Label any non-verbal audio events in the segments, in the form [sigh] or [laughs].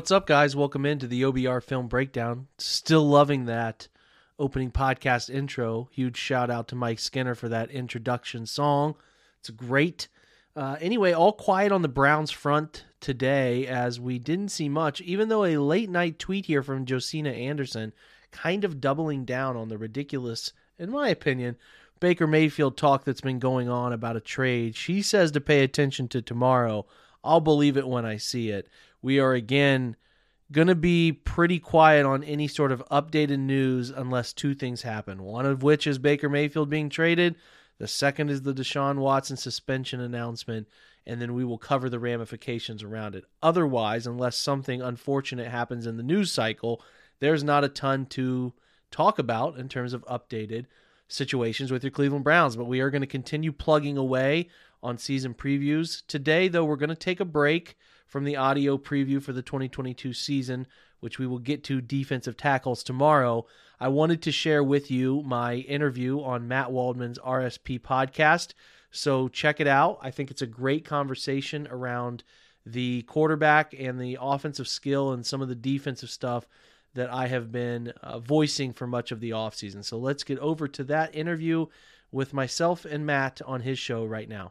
What's up, guys? Welcome into the OBR Film Breakdown. Still loving that opening podcast intro. Huge shout out to Mike Skinner for that introduction song. It's great. Uh, anyway, all quiet on the Browns front today as we didn't see much, even though a late night tweet here from Josina Anderson kind of doubling down on the ridiculous, in my opinion, Baker Mayfield talk that's been going on about a trade. She says to pay attention to tomorrow. I'll believe it when I see it we are again going to be pretty quiet on any sort of updated news unless two things happen. One of which is Baker Mayfield being traded. The second is the Deshaun Watson suspension announcement, and then we will cover the ramifications around it. Otherwise, unless something unfortunate happens in the news cycle, there's not a ton to talk about in terms of updated situations with your Cleveland Browns. But we are going to continue plugging away on season previews. Today, though, we're going to take a break from the audio preview for the 2022 season, which we will get to defensive tackles tomorrow. I wanted to share with you my interview on Matt Waldman's RSP podcast. So check it out. I think it's a great conversation around the quarterback and the offensive skill and some of the defensive stuff that I have been uh, voicing for much of the offseason. So let's get over to that interview with myself and Matt on his show right now.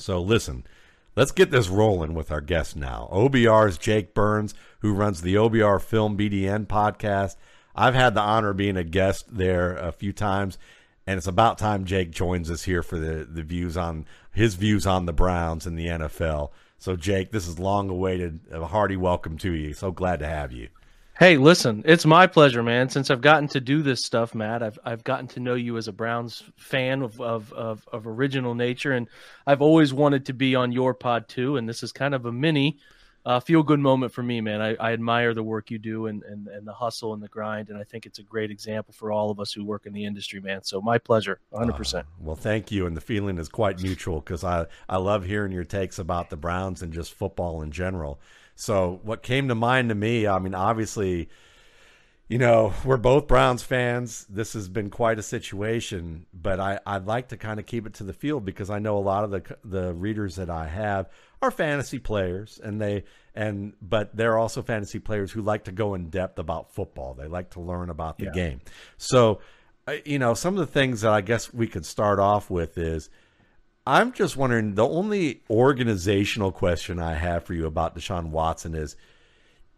So listen, let's get this rolling with our guest now. OBR's Jake Burns, who runs the OBR Film BDN podcast. I've had the honor of being a guest there a few times, and it's about time Jake joins us here for the, the views on his views on the Browns and the NFL. So, Jake, this is long awaited. A hearty welcome to you. So glad to have you. Hey, listen, it's my pleasure, man. Since I've gotten to do this stuff, Matt, I've I've gotten to know you as a Browns fan of of of, of original nature, and I've always wanted to be on your pod too. And this is kind of a mini uh, feel good moment for me, man. I, I admire the work you do and, and and the hustle and the grind, and I think it's a great example for all of us who work in the industry, man. So my pleasure, 100. Uh, percent Well, thank you, and the feeling is quite mutual because I I love hearing your takes about the Browns and just football in general. So what came to mind to me, I mean, obviously, you know, we're both Browns fans. This has been quite a situation, but I, I'd like to kind of keep it to the field because I know a lot of the the readers that I have are fantasy players, and they and but they're also fantasy players who like to go in depth about football. They like to learn about the yeah. game. So, uh, you know, some of the things that I guess we could start off with is I'm just wondering the only organizational question I have for you about Deshaun Watson is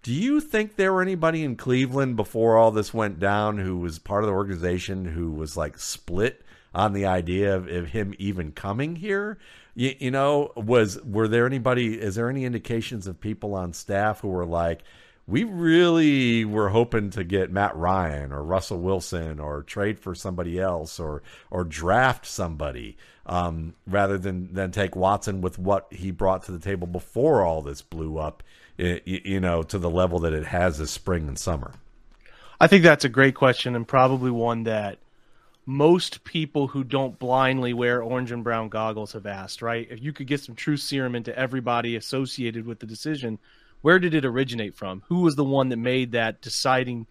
do you think there were anybody in Cleveland before all this went down who was part of the organization who was like split on the idea of, of him even coming here? You, you, know, was were there anybody? Is there any indications of people on staff who were like, we really were hoping to get Matt Ryan or Russell Wilson or trade for somebody else or or draft somebody um, rather than than take Watson with what he brought to the table before all this blew up, you know, to the level that it has this spring and summer. I think that's a great question and probably one that most people who don't blindly wear orange and brown goggles have asked, right? If you could get some truth serum into everybody associated with the decision, where did it originate from? Who was the one that made that deciding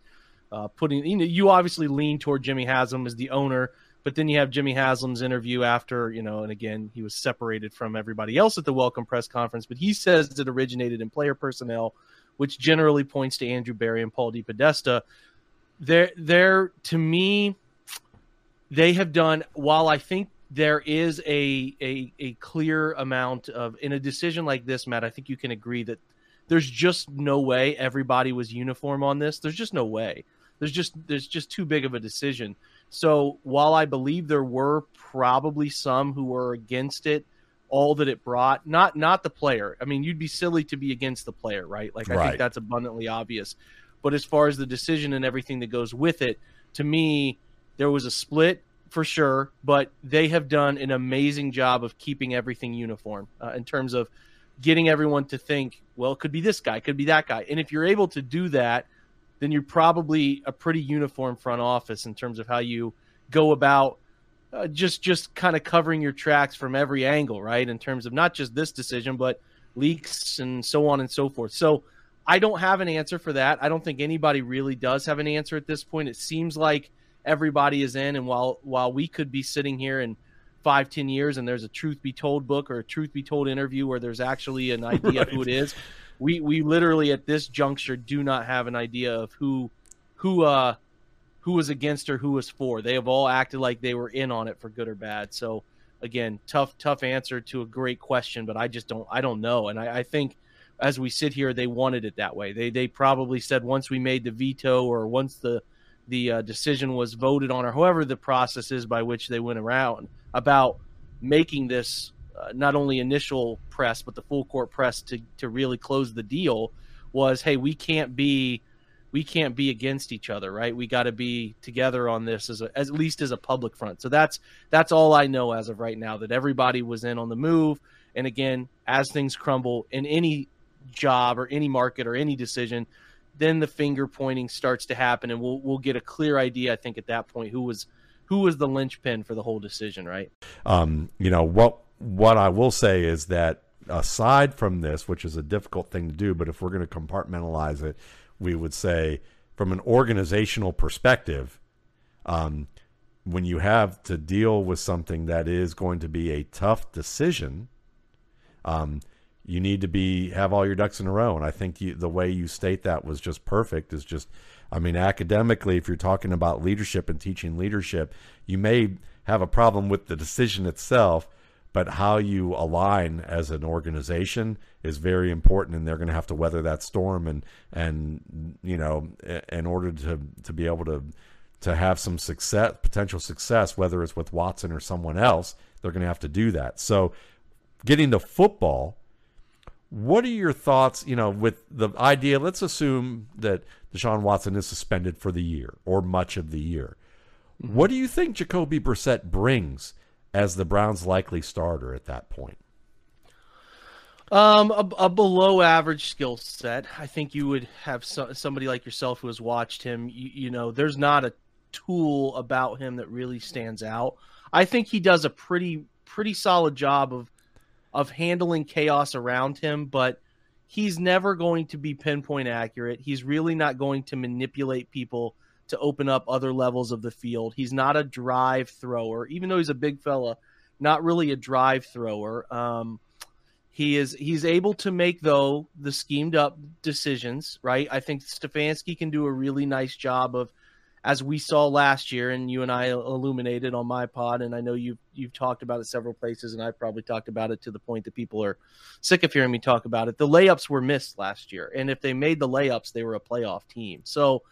uh, putting you know you obviously lean toward Jimmy Haslam as the owner, but then you have Jimmy Haslam's interview after, you know, and again, he was separated from everybody else at the welcome press conference, but he says it originated in player personnel, which generally points to Andrew Berry and Paul DePodesta. They're, they're to me, they have done while I think there is a, a a clear amount of in a decision like this, Matt. I think you can agree that there's just no way everybody was uniform on this. There's just no way. There's just there's just too big of a decision. So while I believe there were probably some who were against it, all that it brought, not not the player. I mean, you'd be silly to be against the player, right? Like I Right. think that's abundantly obvious. But as far as the decision and everything that goes with it, to me, there was a split for sure, but they have done an amazing job of keeping everything uniform uh, in terms of getting everyone to think, well, it could be this guy, could be that guy. And if you're able to do that, then you're probably a pretty uniform front office in terms of how you go about uh, just just kind of covering your tracks from every angle, right? In terms of not just this decision, but leaks and so on and so forth. So I don't have an answer for that. I don't think anybody really does have an answer at this point. It seems like everybody is in, and while while we could be sitting here in five, ten years, and there's a truth be told book or a truth be told interview where there's actually an idea of [laughs] who it is, we we literally at this juncture do not have an idea of who who uh who was against or who was for. They have all acted like they were in on it for good or bad. So again, tough tough answer to a great question, but I just don't I don't know. And I, I think as we sit here, they wanted it that way. They they probably said once we made the veto or once the the uh, decision was voted on or however the process is by which they went around about making this uh, not only initial press but the full court press to to really close the deal was hey we can't be we can't be against each other right? We got to be together on this as a, as at least as a public front. So that's that's all i know as of right now that everybody was in on the move. And again as things crumble in any job or any market or any decision then the finger pointing starts to happen and we'll we'll get a clear idea i think at that point who was who was the linchpin for the whole decision right um, you know what what I will say is that aside from this, which is a difficult thing to do, but if we're going to compartmentalize it, we would say from an organizational perspective, um, when you have to deal with something that is going to be a tough decision, um, you need to be have all your ducks in a row. And I think you, the way you state that was just perfect. Is just, I mean, academically, if you're talking about leadership and teaching leadership, you may have a problem with the decision itself, but how you align as an organization is very important, and they're going to have to weather that storm. And and you know, in order to to be able to to have some success, potential success, whether it's with Watson or someone else, they're going to have to do that. So, getting to football, what are your thoughts? You know, with the idea, let's assume that Deshaun Watson is suspended for the year or much of the year. What do you think Jacoby Brissett brings as the Browns' likely starter at that point? Um, a, a below average skill set. I think you would have so, somebody like yourself who has watched him. You, you know, there's not a tool about him that really stands out. I think he does a pretty pretty solid job of of handling chaos around him, but he's never going to be pinpoint accurate. He's really not going to manipulate people to open up other levels of the field. He's not a drive thrower, even though he's a big fella, not really a drive thrower. Um, he is he's able to make though the schemed up decisions, right? I think Stefanski can do a really nice job of as we saw last year and you and I illuminated on my pod and I know you've you've talked about it several places and I've probably talked about it to the point that people are sick of hearing me talk about it. The layups were missed last year and if they made the layups they were a playoff team. So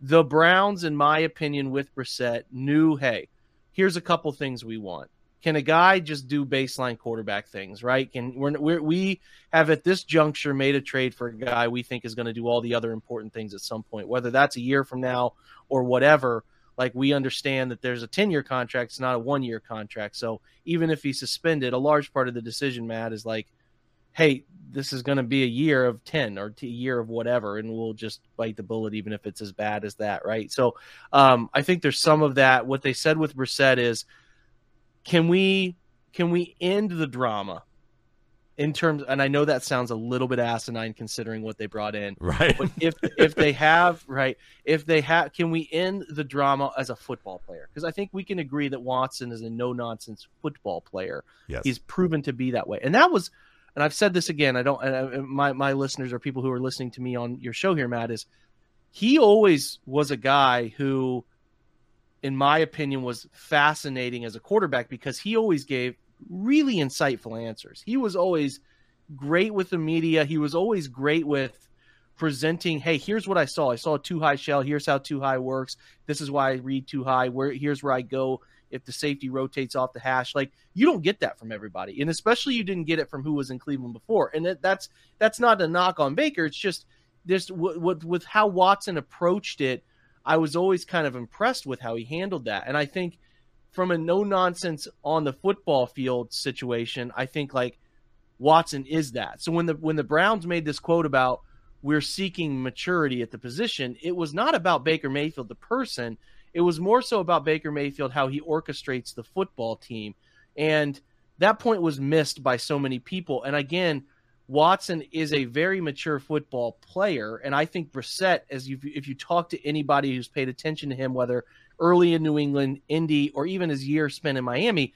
the Browns in my opinion with Brissett knew, hey, here's a couple things we want can a guy just do baseline quarterback things right? Can we're, we're we have at this juncture made a trade for a guy we think is going to do all the other important things at some point whether that's a year from now or whatever. Like we understand that there's a 10 year contract it's not a one year contract. So even if he's suspended a large part of the decision matt is like hey, this is going to be a year of 10 or a year of whatever and we'll just bite the bullet even if it's as bad as that right? So um, i think there's some of that. What they said with Brissett is can we can we end the drama in terms and I know that sounds a little bit asinine considering what they brought in. Right. But if if they have right, if they have can we end the drama as a football player? Because I think we can agree that Watson is a no nonsense football player. Yes. He's proven to be that way. And that was and I've said this again, I don't and my my listeners or people who are listening to me on your show here Matt is he always was a guy who in my opinion was fascinating as a quarterback because he always gave really insightful answers. He was always great with the media. He was always great with presenting, hey, here's what I saw. I saw a two high shell. Here's how two high works. This is why I read two high. Where here's where I go if the safety rotates off the hash. Like you don't get that from everybody. And especially you didn't get it from who was in Cleveland before. And that, that's that's not a knock on Baker. It's just this with, with how Watson approached it, I was always kind of impressed with how he handled that. And I think from a no nonsense on the football field situation, I think like Watson is that. So when the when the Browns made this quote about we're seeking maturity at the position, it was not about Baker Mayfield the person. It was more so about Baker Mayfield how he orchestrates the football team. And that point was missed by so many people. And again, Watson is a very mature football player, and I think Brissett, as you if you talk to anybody who's paid attention to him, whether early in New England, Indy, or even his year spent in Miami,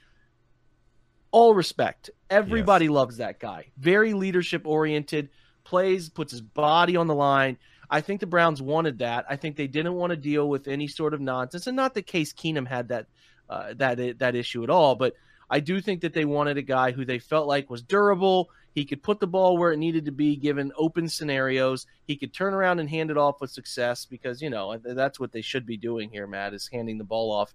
all respect. Everybody yes. loves that guy. Very leadership oriented, plays, puts his body on the line. I think the Browns wanted that. I think they didn't want to deal with any sort of nonsense, and not the Case Keenum had that uh, that that issue at all. But I do think that they wanted a guy who they felt like was durable. He could put the ball where it needed to be given open scenarios. He could turn around and hand it off with success because, you know, that's what they should be doing here, Matt, is handing the ball off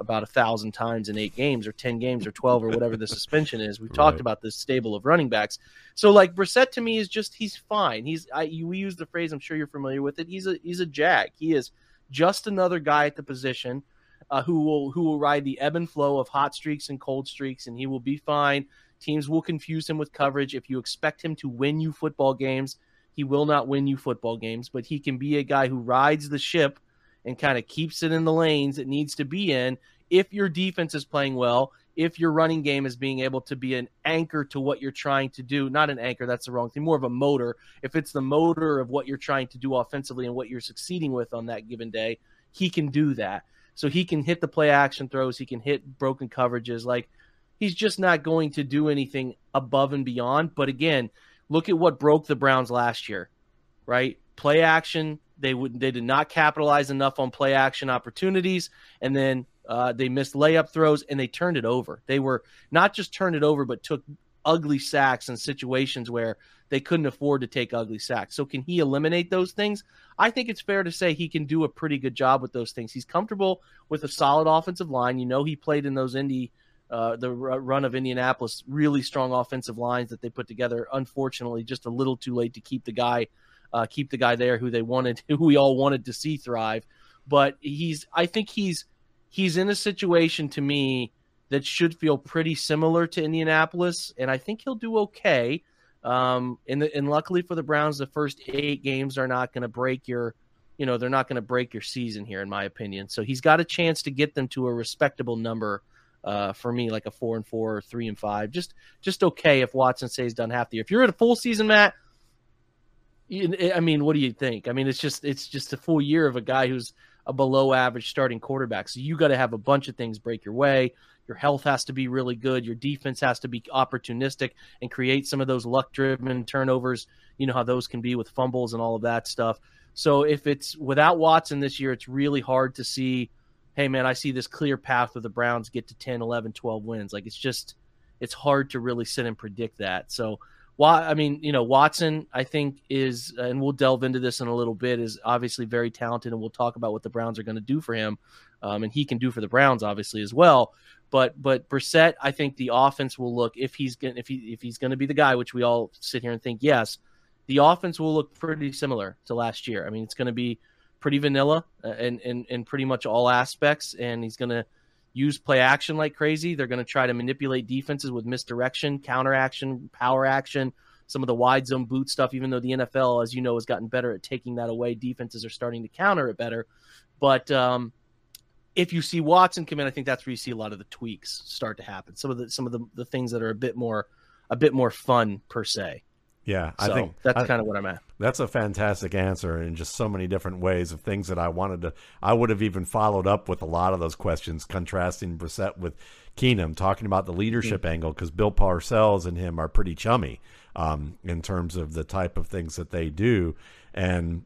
about a thousand times in eight games or 10 games or 12 or whatever the [laughs] suspension is. We've right. talked about this stable of running backs. So like Brissett to me is just, he's fine. He's, I, we use the phrase, I'm sure you're familiar with it. He's a, he's a jag. He is just another guy at the position uh, who will, who will ride the ebb and flow of hot streaks and cold streaks and he will be fine. Teams will confuse him with coverage. If you expect him to win you football games, he will not win you football games, but he can be a guy who rides the ship and kind of keeps it in the lanes it needs to be in if your defense is playing well, if your running game is being able to be an anchor to what you're trying to do, not an anchor, that's the wrong thing, more of a motor. If it's the motor of what you're trying to do offensively and what you're succeeding with on that given day, he can do that. So he can hit the play action throws, he can hit broken coverages. Like he's just not going to do anything above and beyond. But again, look at what broke the Browns last year, right? Play action. They would they did not capitalize enough on play action opportunities, and then uh, they missed layup throws and they turned it over. They were not just turned it over, but took ugly sacks in situations where they couldn't afford to take ugly sacks. So can he eliminate those things? I think it's fair to say he can do a pretty good job with those things. He's comfortable with a solid offensive line. You know, he played in those Indy uh, the run of Indianapolis, really strong offensive lines that they put together. Unfortunately, just a little too late to keep the guy, uh, keep the guy there who they wanted, [laughs] who we all wanted to see thrive. But he's, I think he's, he's in a situation to me that should feel pretty similar to Indianapolis, and I think he'll do okay. Um, and, the, and luckily for the Browns, the first eight games are not going to break your, you know, they're not going to break your season here, in my opinion. So he's got a chance to get them to a respectable number uh, for me, like a four and four or three and five. Just just okay if Watson stays done half the year. If you're at a full season, Matt, you, I mean, what do you think? I mean, it's just it's just a full year of a guy who's a below average starting quarterback. So you got to have a bunch of things break your way. Your health has to be really good. Your defense has to be opportunistic and create some of those luck driven turnovers. You know how those can be with fumbles and all of that stuff. So if it's without Watson this year, it's really hard to see hey man, I see this clear path of the Browns get to 10, 11, 12 wins. Like it's just it's hard to really sit and predict that. So why I mean, you know, Watson I think is and we'll delve into this in a little bit is obviously very talented and we'll talk about what the Browns are going to do for him. Um, and he can do for the Browns obviously as well. But but Brissett, I think the offense will look if he's going if he if he's going to be the guy, which we all sit here and think yes, the offense will look pretty similar to last year. I mean, it's going to be pretty vanilla uh, in, in, in pretty much all aspects, and he's going to use play action like crazy. They're going to try to manipulate defenses with misdirection, counter action, power action, some of the wide zone boot stuff, even though the NFL, as you know, has gotten better at taking that away. Defenses are starting to counter it better. But um, if you see Watson come in, I think that's where you see a lot of the tweaks start to happen. Some of the some of the, the things that are a bit more a bit more fun per se. Yeah, so I think that's kind of what I'm at. That's a fantastic answer in just so many different ways of things that I wanted to. I would have even followed up with a lot of those questions, contrasting Brissett with Keenum, talking about the leadership mm-hmm. angle because Bill Parcells and him are pretty chummy um, in terms of the type of things that they do, and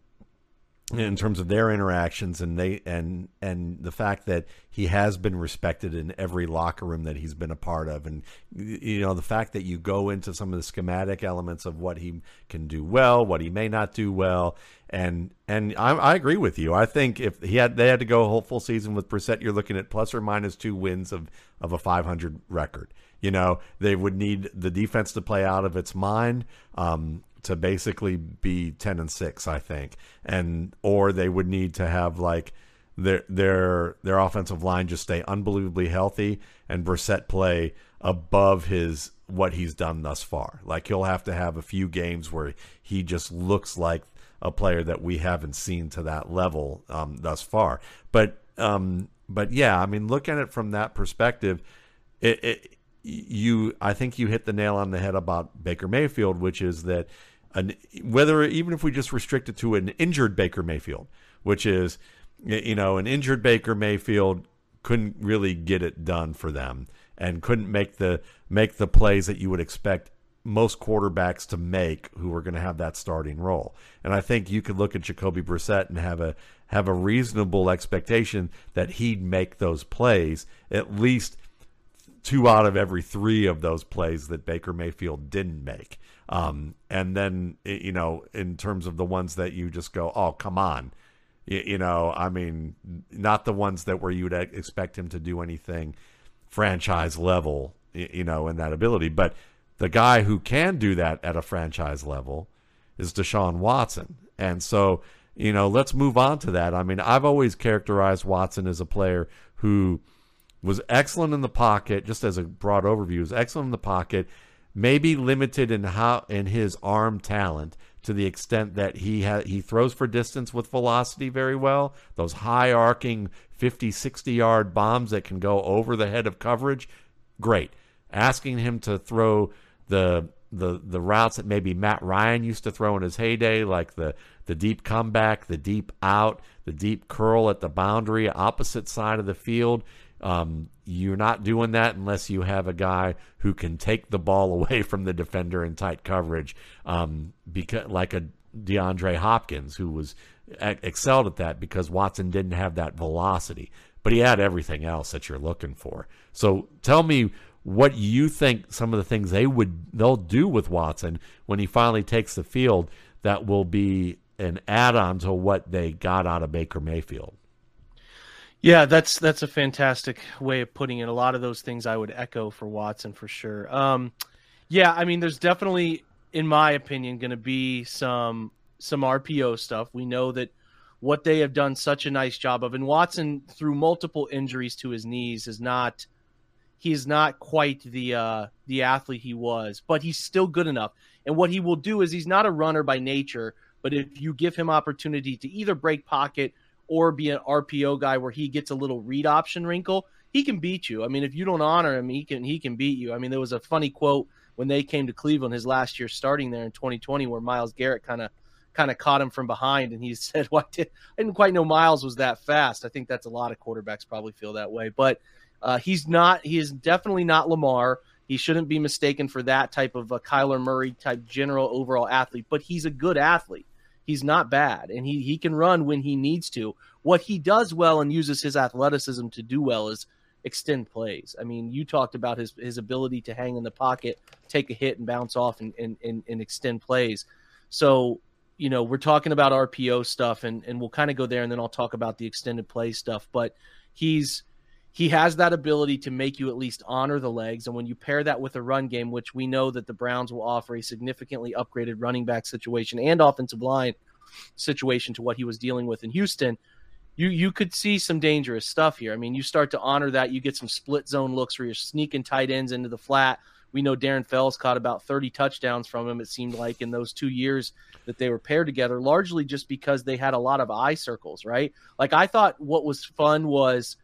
in terms of their interactions and they and and the fact that he has been respected in every locker room that he's been a part of. And you know the fact that you go into some of the schematic elements of what he can do well what he may not do well. And and I, I agree with you. I think if he had they had to go a whole full season with Brissett you're looking at plus or minus two wins of of a 500 record. You know they would need the defense to play out of its mind. Um, to basically be 10 and 6 I think. And or they would need to have like their their their offensive line just stay unbelievably healthy and Brissett play above his what he's done thus far. Like he'll have to have a few games where he just looks like a player that we haven't seen to that level um, thus far. But um, but yeah I mean look at it from that perspective it, it you I think you hit the nail on the head about Baker Mayfield which is that an whether even if we just restrict it to an injured Baker Mayfield, which is you know an injured Baker Mayfield couldn't really get it done for them and couldn't make the make the plays that you would expect most quarterbacks to make who are going to have that starting role. And I think you could look at Jacoby Brissett and have a have a reasonable expectation that he'd make those plays at least two out of every three of those plays that Baker Mayfield didn't make. Um, and then, you know, in terms of the ones that you just go, oh, come on. You, you know, I mean, not the ones that where you would expect him to do anything franchise level, you know, in that ability. But the guy who can do that at a franchise level is Deshaun Watson. And so, you know, let's move on to that. I mean, I've always characterized Watson as a player who was excellent in the pocket, just as a broad overview, was excellent in the pocket may be limited in how in his arm talent to the extent that he ha- he throws for distance with velocity very well. Those high arcing 50, 60 yard bombs that can go over the head of coverage, great. Asking him to throw the the the routes that maybe Matt Ryan used to throw in his heyday, like the the deep comeback, the deep out, the deep curl at the boundary, opposite side of the field. Um, you're not doing that unless you have a guy who can take the ball [laughs] away from the defender in tight coverage, um, because like a DeAndre Hopkins who was excelled at that because Watson didn't have that velocity, but he had everything else that you're looking for. So tell me what you think some of the things they would they'll do with Watson when he finally takes the field that will be an add-on to what they got out of Baker Mayfield. Yeah, that's that's a fantastic way of putting it. A lot of those things I would echo for Watson for sure. Um, yeah, I mean, there's definitely, in my opinion, going to be some some RPO stuff. We know that what they have done such a nice job of, and Watson through multiple injuries to his knees is not he is not quite the uh, the athlete he was, but he's still good enough. And what he will do is he's not a runner by nature, but if you give him opportunity to either break pocket or be an RPO guy where he gets a little read option wrinkle, he can beat you. I mean, if you don't honor him, he can he can beat you. I mean, there was a funny quote when they came to Cleveland his last year starting there in 2020 where Myles Garrett kind of kind of caught him from behind and he [laughs] said, "Well, I, didn't quite know Myles was that fast." I think that's a lot of quarterbacks probably feel that way, but uh, he's not. He is definitely not Lamar. He shouldn't be mistaken for that type of a Kyler Murray type general overall athlete, but he's a good athlete he's not bad and he he can run when he needs to. What he does well and uses his athleticism to do well is extend plays. I mean, you talked about his his ability to hang in the pocket, take a hit and bounce off and and, and, and extend plays. So, you know, we're talking about RPO stuff and and we'll kind of go there and then I'll talk about the extended play stuff, but he's he has that ability to make you at least honor the legs. And when you pair that with a run game, which we know that the Browns will offer a significantly upgraded running back situation and offensive line situation to what he was dealing with in Houston, you you could see some dangerous stuff here. I mean, you start to honor that. You get some split zone looks where you're sneaking tight ends into the flat We know Darren Fells caught about 30 touchdowns from him, it seemed like, in those two years that they were paired together, largely just because they had a lot of eye circles, right? Like, I thought what was fun was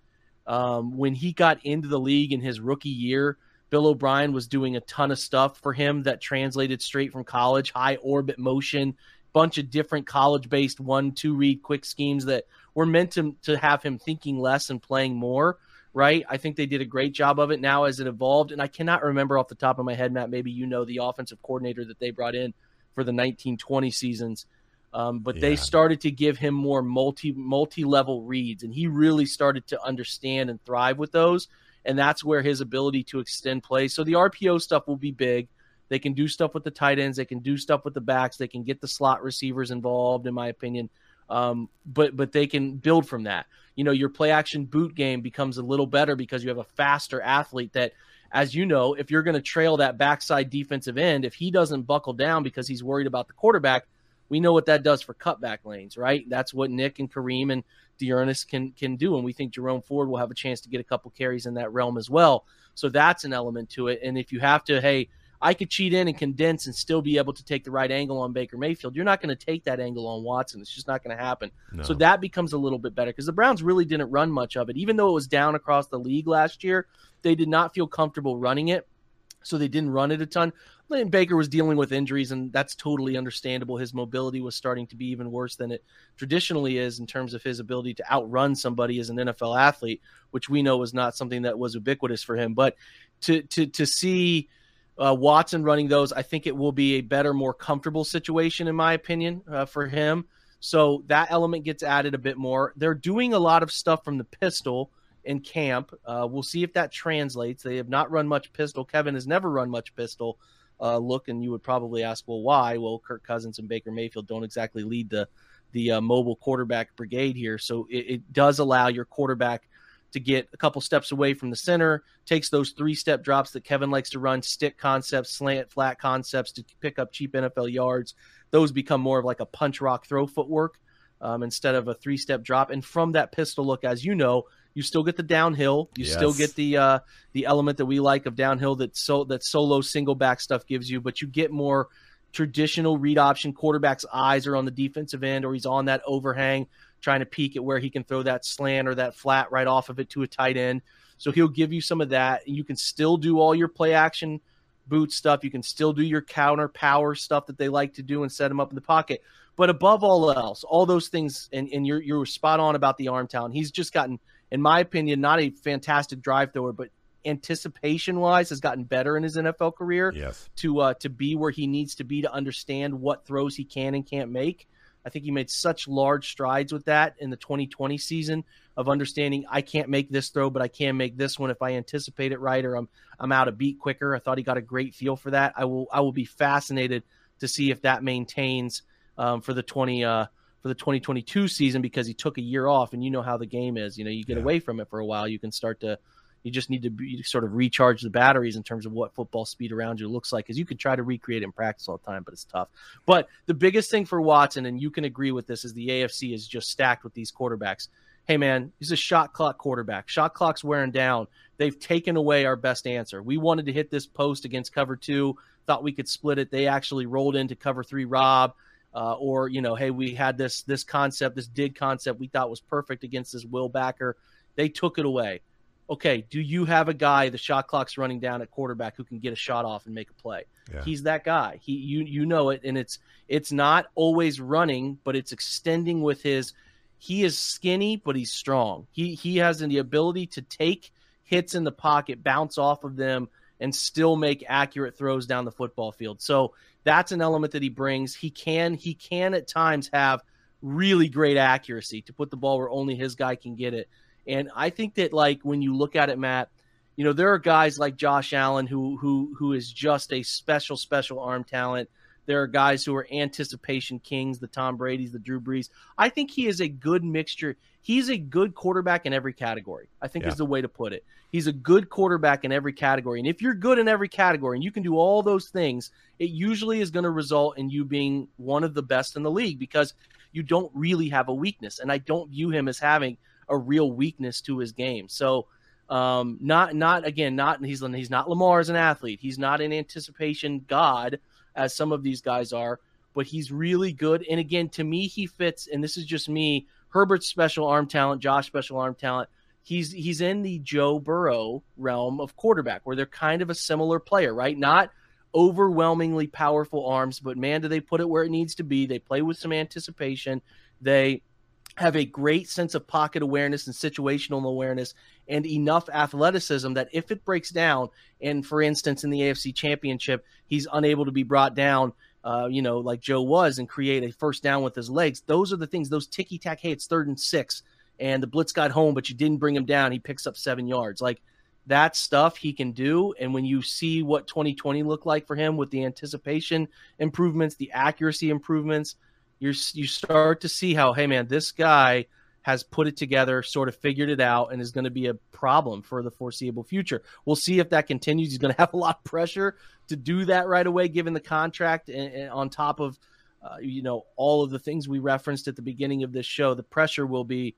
um, when he got into the league in his rookie year, Bill O'Brien was doing a ton of stuff for him that translated straight from college, high orbit motion, bunch of different college based one, two read quick schemes that were meant to, to have him thinking less and playing more right? I think they did a great job of it now as it evolved. And I cannot remember off the top of my head, Matt, maybe you know the offensive coordinator that they brought in for the 1920 seasons. Um, but yeah. they started to give him more multi multi level reads, and he really started to understand and thrive with those. And that's where his ability to extend play. So the RPO stuff will be big. They can do stuff with the tight ends. They can do stuff with the backs. They can get the slot receivers involved, in my opinion. Um, but but they can build from that. You know, your play action boot game becomes a little better because you have a faster athlete that, as you know, if you're going to trail that backside defensive end, if he doesn't buckle down because he's worried about the quarterback, we know what that does for cutback lanes, right? That's what Nick and Kareem and D'Ernest can can do, and we think Jerome Ford will have a chance to get a couple carries in that realm as well. So that's an element to it. And if you have to, hey, I could cheat in and condense and still be able to take the right angle on Baker Mayfield. You're not going to take that angle on Watson. It's just not going to happen. No. So that becomes a little bit better because the Browns really didn't run much of it. Even though it was down across the league last year, they did not feel comfortable running it. So they didn't run it a ton. And Baker was dealing with injuries, and that's totally understandable. His mobility was starting to be even worse than it traditionally is in terms of his ability to outrun somebody as an NFL athlete, which we know was not something that was ubiquitous for him. But to to to see uh, Watson running those, I think it will be a better, more comfortable situation, in my opinion, uh, for him. So that element gets added a bit more. They're doing a lot of stuff from the pistol in camp. Uh, we'll see if that translates. They have not run much pistol. Kevin has never run much pistol uh, look, and you would probably ask, well, why? Well, Kirk Cousins and Baker Mayfield don't exactly lead the the uh, mobile quarterback brigade here, so it, it does allow your quarterback to get a couple steps away from the center, takes those three step drops that Kevin likes to run, stick concepts, slant flat concepts to pick up cheap NFL yards. Those become more of like a punch rock throw footwork um, instead of a three step drop. And from that pistol look, as you know, you still get the downhill. You yes. still get the uh, the element that we like of downhill that so that solo single back stuff gives you, but you get more traditional read option. Quarterback's eyes are on the defensive end, or he's on that overhang trying to peek at where he can throw that slant or that flat right off of it to a tight end. So he'll give you some of that. You can still do all your play action boot stuff. You can still do your counter power stuff that they like to do and set him up in the pocket. But above all else, all those things, and, and you're you're spot on about the arm talent. He's just gotten, in my opinion, not a fantastic drive thrower, but anticipation wise has gotten better in his NFL career. Yes. To uh, to be where he needs to be to understand what throws he can and can't make. I think he made such large strides with that in the 2020 season of understanding I can't make this throw, but I can make this one if I anticipate it right or I'm I'm out a beat quicker. I thought he got a great feel for that. I will I will be fascinated to see if that maintains um, for the 20 uh, for the 2022 season because he took a year off and you know how the game is. You know, you get yeah. away from it for a while, you can start to you just need to be, sort of recharge the batteries in terms of what football speed around you looks like, because you could try to recreate in practice all the time, but it's tough. But the biggest thing for Watson, and you can agree with this, is the AFC is just stacked with these quarterbacks. Hey man, he's a shot clock quarterback. Shot clock's wearing down. They've taken away our best answer. We wanted to hit this post against cover two, thought we could split it. They actually rolled into cover three, Rob. Uh, or you know, hey, we had this this concept, this dig concept we thought was perfect against this Will backer. They took it away okay, do you have a guy the shot clock's running down at quarterback who can get a shot off and make a play? Yeah. He's that guy. He you you know it and it's it's not always running, but it's extending with his he is skinny but he's strong. He he has the ability to take hits in the pocket, bounce off of them and still make accurate throws down the football field. So that's an element that he brings. He can he can at times have really great accuracy to put the ball where only his guy can get it. And I think that like when you look at it, Matt, you know, there are guys like Josh Allen who who who is just a special, special arm talent. There are guys who are anticipation kings, the Tom Brady's, the Drew Brees. I think he is a good mixture. He's a good quarterback in every category. I think yeah. is the way to put it. He's a good quarterback in every category. And if you're good in every category and you can do all those things, it usually is going to result in you being one of the best in the league because you don't really have a weakness. And I don't view him as having a real weakness to his game. So Um, not not again, not he's he's not Lamar as an athlete. He's not an anticipation god as some of these guys are, but he's really good. And again, to me, he fits. And this is just me. Herbert's special arm talent, Josh special arm talent. He's he's in the Joe Burrow realm of quarterback, where they're kind of a similar player, right? Not overwhelmingly powerful arms, but man, do they put it where it needs to be. They play with some anticipation. They have a great sense of pocket awareness and situational awareness and enough athleticism that if it breaks down, and for instance, in the AFC Championship, he's unable to be brought down, uh, you know, like Joe was and create a first down with his legs. Those are the things, those ticky tack, hey, it's third and six, and the blitz got home, but you didn't bring him down. He picks up seven yards. Like that stuff he can do. And when you see what 2020 looked like for him with the anticipation improvements, the accuracy improvements, you you start to see how, hey man, this guy has put it together, sort of figured it out, and is going to be a problem for the foreseeable future. We'll see if that continues. He's going to have a lot of pressure to do that right away, given the contract, and, and on top of uh, you know all of the things we referenced at the beginning of this show. The pressure will be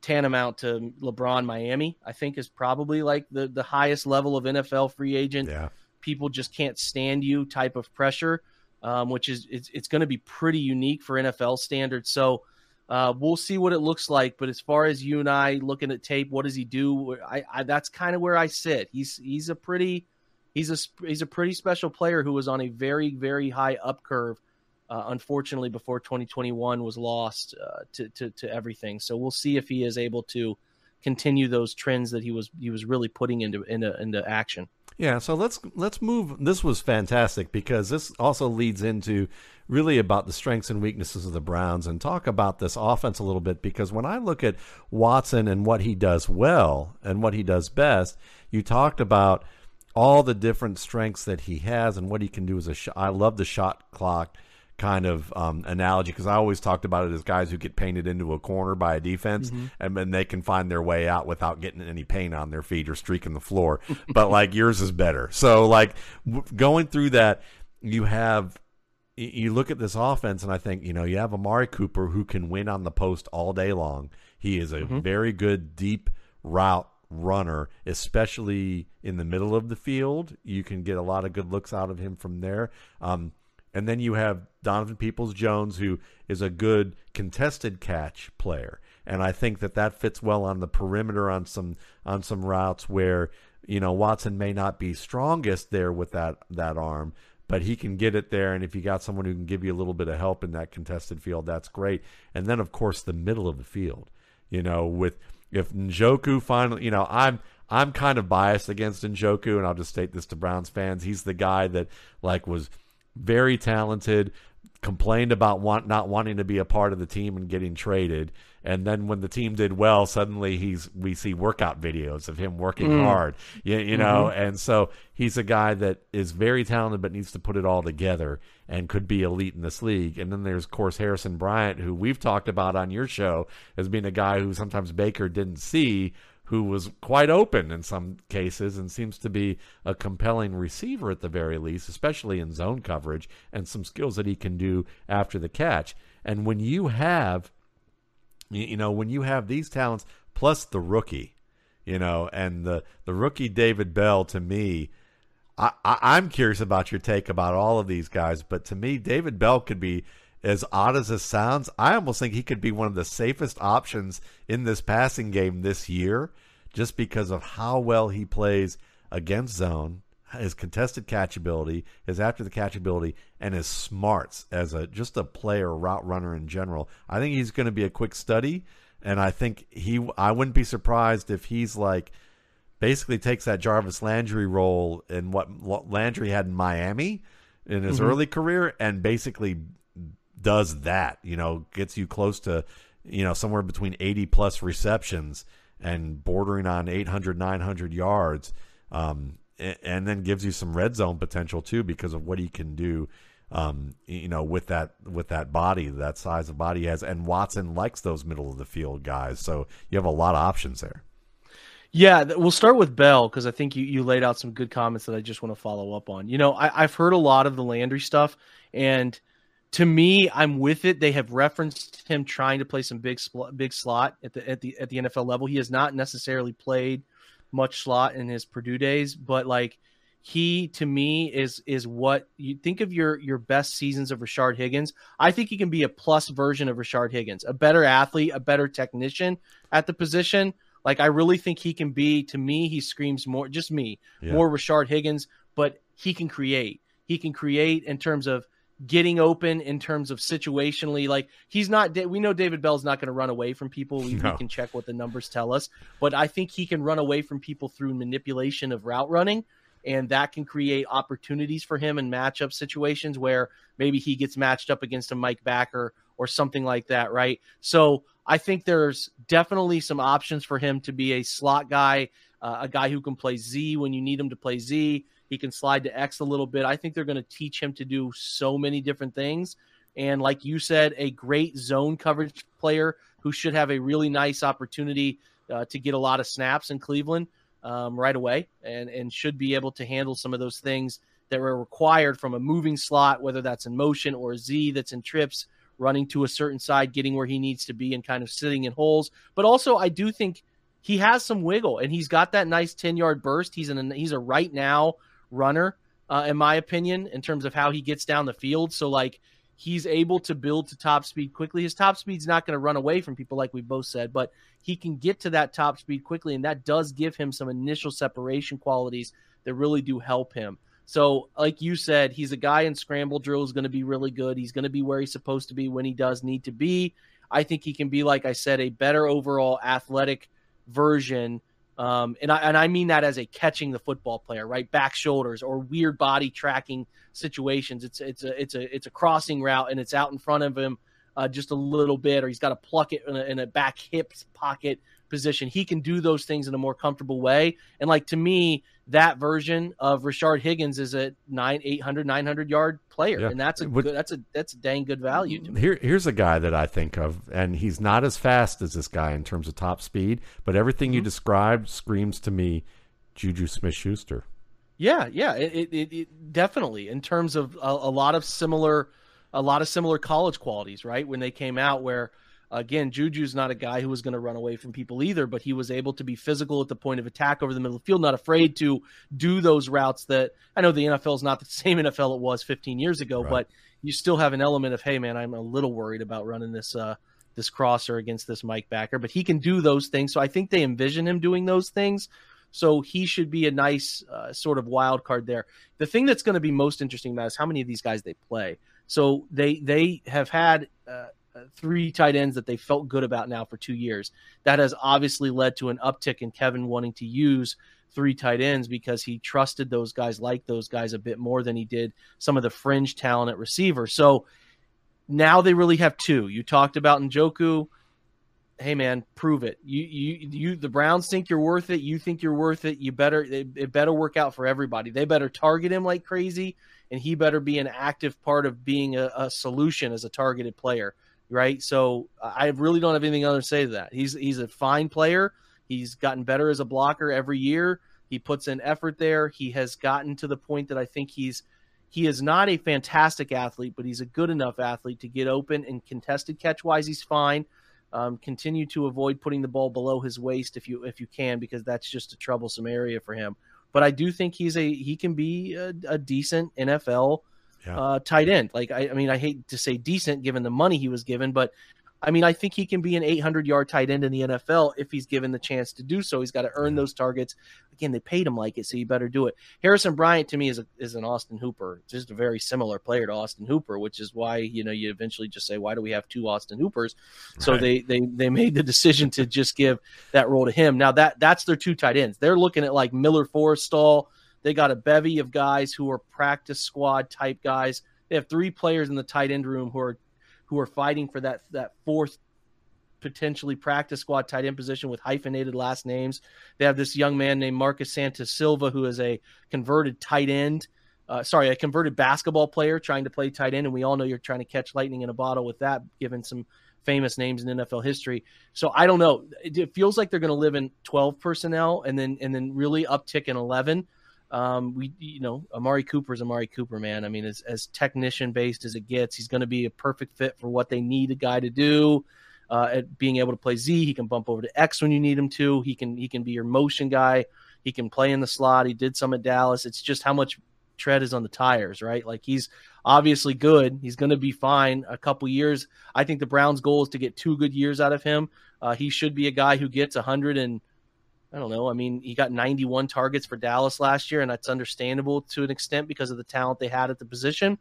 tantamount to LeBron Miami. I think is probably like the the highest level of NFL free agent. Yeah. People just can't stand you type of pressure um, which is it's, it's going to be pretty unique for NFL standards. So uh, we'll see what it looks like. But as far as you and I looking at tape, what does he do? I, I that's kind of where I sit. He's he's a pretty he's a he's a pretty special player who was on a very very high up curve. Uh, unfortunately, before 2021 was lost uh, to, to to everything. So we'll see if he is able to continue those trends that he was he was really putting into into into action. Yeah, so let's let's move. This was fantastic because this also leads into really about the strengths and weaknesses of the Browns and talk about this offense a little bit because when I look at Watson and what he does well and what he does best, you talked about all the different strengths that he has and what he can do as a shot. I love the shot clock kind of um, analogy because I always talked about it as guys who get painted into a corner by a defense mm-hmm. and then they can find their way out without getting any paint on their feet or streaking the floor. [laughs] but like yours is better. So like w- going through that, you have you look at this offense and I think you know you have Amari Cooper who can win on the post all day long. He is a mm-hmm. very good deep route runner, especially in the middle of the field. You can get a lot of good looks out of him from there. Um, and then you have Donovan Peoples Jones, who is a good contested catch player. And I think that that fits well on the perimeter on some on some routes where you know Watson may not be strongest there with that that arm, but he can get it there. And if you got someone who can give you a little bit of help in that contested field, that's great. And then of course the middle of the field, you know, with if Njoku finally, you know, I'm I'm kind of biased against Njoku, and I'll just state this to Browns fans. He's the guy that like was very talented, complained about want, not wanting to be a part of the team and getting traded. And then when the team did well, suddenly he's we see workout videos of him working mm. hard. You, you know, mm-hmm. and so he's a guy that is very talented but needs to put it all together and could be elite in this league. And then there's of course Harrison Bryant, who we've talked about on your show as being a guy who sometimes Baker didn't see who was quite open in some cases and seems to be a compelling receiver at the very least, especially in zone coverage, and some skills that he can do after the catch. And when you have, you know, when you have these talents plus the rookie, you know, and the the rookie David Bell to me. I, I, am curious about your take about all of these guys, but to me, David Bell could be as odd as this sounds, I almost think he could be one of the safest options in this passing game this year just because of how well he plays against zone, his contested catchability, his after the catchability, and his smarts as a just a player, route runner in general. I think he's going to be a quick study, and I think he. I wouldn't be surprised if he's like basically takes that Jarvis Landry role in what Landry had in Miami in his mm-hmm. early career, and basically does that, you know, gets you close to, you know, somewhere between 80 plus receptions and bordering on 800, 900 yards. Um, and then gives you some red zone potential too because of what he can do um, you know, with that with that body, that size of body he has. And Watson likes those middle of the field guys, so you have a lot of options there. Yeah, we'll start with Bell because I think you, you laid out some good comments that I just want to follow up on. You know, I, have heard a lot of the Landry stuff, and to me, I'm with it. They have referenced him trying to play some big big slot at the at the at the NFL level. He has not necessarily played much slot in his Purdue days, but like he to me is is what you think of your your best seasons of Rashard Higgins. I think he can be a plus version of Rashard Higgins, a better athlete, a better technician at the position. Like I really think he can be. To me, he screams more. Just me, yeah. more Rashard Higgins, but he can create. He can create in terms of getting open in terms of situationally like he's not we know david bell's not going to run away from people we, no. we, can check what the numbers tell us but i think he can run away from people through manipulation of route running and that can create opportunities for him in matchup situations where maybe he gets matched up against a Mike Backer or something like that, right? So I think there's definitely some options for him to be a slot guy, uh, a guy who can play Z when you need him to play Z. He can slide to X a little bit. I think they're going to teach him to do so many different things. And like you said, a great zone coverage player who should have a really nice opportunity uh, to get a lot of snaps in Cleveland um, right away and, and should be able to handle some of those things that were required from a moving slot, whether that's in motion or Z that's in trips, running to a certain side, getting where he needs to be, and kind of sitting in holes. But also, I do think he has some wiggle, and he's got that nice ten yard burst. He's an he's a right now runner, uh, in my opinion, in terms of how he gets down the field. So like he's able to build to top speed quickly. His top speed's not going to run away from people, like we both said, but he can get to that top speed quickly, and that does give him some initial separation qualities that really do help him. So, like you said, he's a guy in scramble drill is going to be really good. He's going to be where he's supposed to be when he does need to be. I think he can be, like I said, a better overall athletic version um, and I and I mean that as a catching the football player, right? Back shoulders or weird body tracking situations. It's it's a it's a it's a crossing route and it's out in front of him uh, just a little bit, or he's got to pluck it in a, in a back hip pocket position. He can do those things in a more comfortable way. And like to me, that version of Rashard Higgins is a nine, 800, 900 yard player. Yeah. And that's a good, that's a, that's a dang good value to me. Here, here's a guy that I think of, and he's not as fast as this guy in terms of top speed, but everything mm-hmm. you described screams to me Juju Smith Schuster. Yeah, yeah, it, it, it, definitely in terms of a, a lot of similar, a lot of similar college qualities, right? When they came out, where Again, Juju's not a guy who was going to run away from people either, but he was able to be physical at the point of attack over the middle of the field, not afraid to do those routes that I know the NFL is not the [laughs] same NFL it was 15 years ago, right. but you still have an element of, hey man, I'm a little worried about running this uh, this crosser against this Mike Backer, but he can do those things. So I think they envision him doing those things. So he should be a nice uh, sort of wild card there. The thing that's going to be most interesting about is how many of these guys they play. So they they have had uh, three tight ends that they felt good about now for two years. That has obviously led to an uptick in Kevin wanting to use three tight ends because he trusted those guys, like those guys, a bit more than he did some of the fringe talent at receiver. So now they really have two. You talked about Njoku. Hey man, prove it. You you you. The Browns think you're worth it. You think you're worth it. You better it, it better work out for everybody. They better target him like crazy, and he better be an active part of being a, a solution as a targeted player right? So I really don't have anything other to say to that. He's he's a fine player. He's gotten better as a blocker every year. He puts in effort there. He has gotten to the point that I think he's he is not a fantastic athlete, but he's a good enough athlete to get open and contested catch wise. He's fine. Um, continue to avoid putting the ball below his waist if you if you can, because that's just a troublesome area for him. But I do think he's a he can be a, a decent NFL yeah. uh, tight end. Like I, I mean, I hate to say decent given the money he was given, but I mean, I think he can be an 800 yard tight end in the NFL if he's given the chance to do so. He's got to earn those targets. Again, they paid him like it, so you better do it. Harrison Bryant to me is a, is an Austin Hooper, just a very similar player to Austin Hooper, which is why you know you eventually just say, why do we have two Austin Hoopers? So right. they they they made the decision to just give that role to him. Now that that's their two tight ends. They're looking at like Miller Forristall they got a bevy of guys who are practice squad type guys. They have three players in the tight end room who are who are fighting for that that fourth potentially practice squad tight end position with hyphenated last names. They have this young man named Marcus Santos Silva who is a converted tight end. Uh, sorry, a converted basketball player trying to play tight end, and we all know you're trying to catch lightning in a bottle with that, given some famous names in NFL history. So I don't know. It, feels like they're going to live in 12 personnel and then and then really uptick in 11. Um, we, you know, Amari Cooper is Amari Cooper, man. I mean, as, as technician based as it gets, he's going to be a perfect fit for what they need a guy to do. Uh, at being able to play Z, he can bump over to X when you need him to. He can he can be your motion guy He can play in the slot. He did some at Dallas. It's just how much tread is on the tires, right? Like he's obviously good. He's going to be fine a couple years. I think the Browns' goal is to get two good years out of him. Uh, he should be a guy who gets a 100 and I don't know. I mean, he got 91 targets for Dallas last year, and that's understandable to an extent because of the talent they had at the position.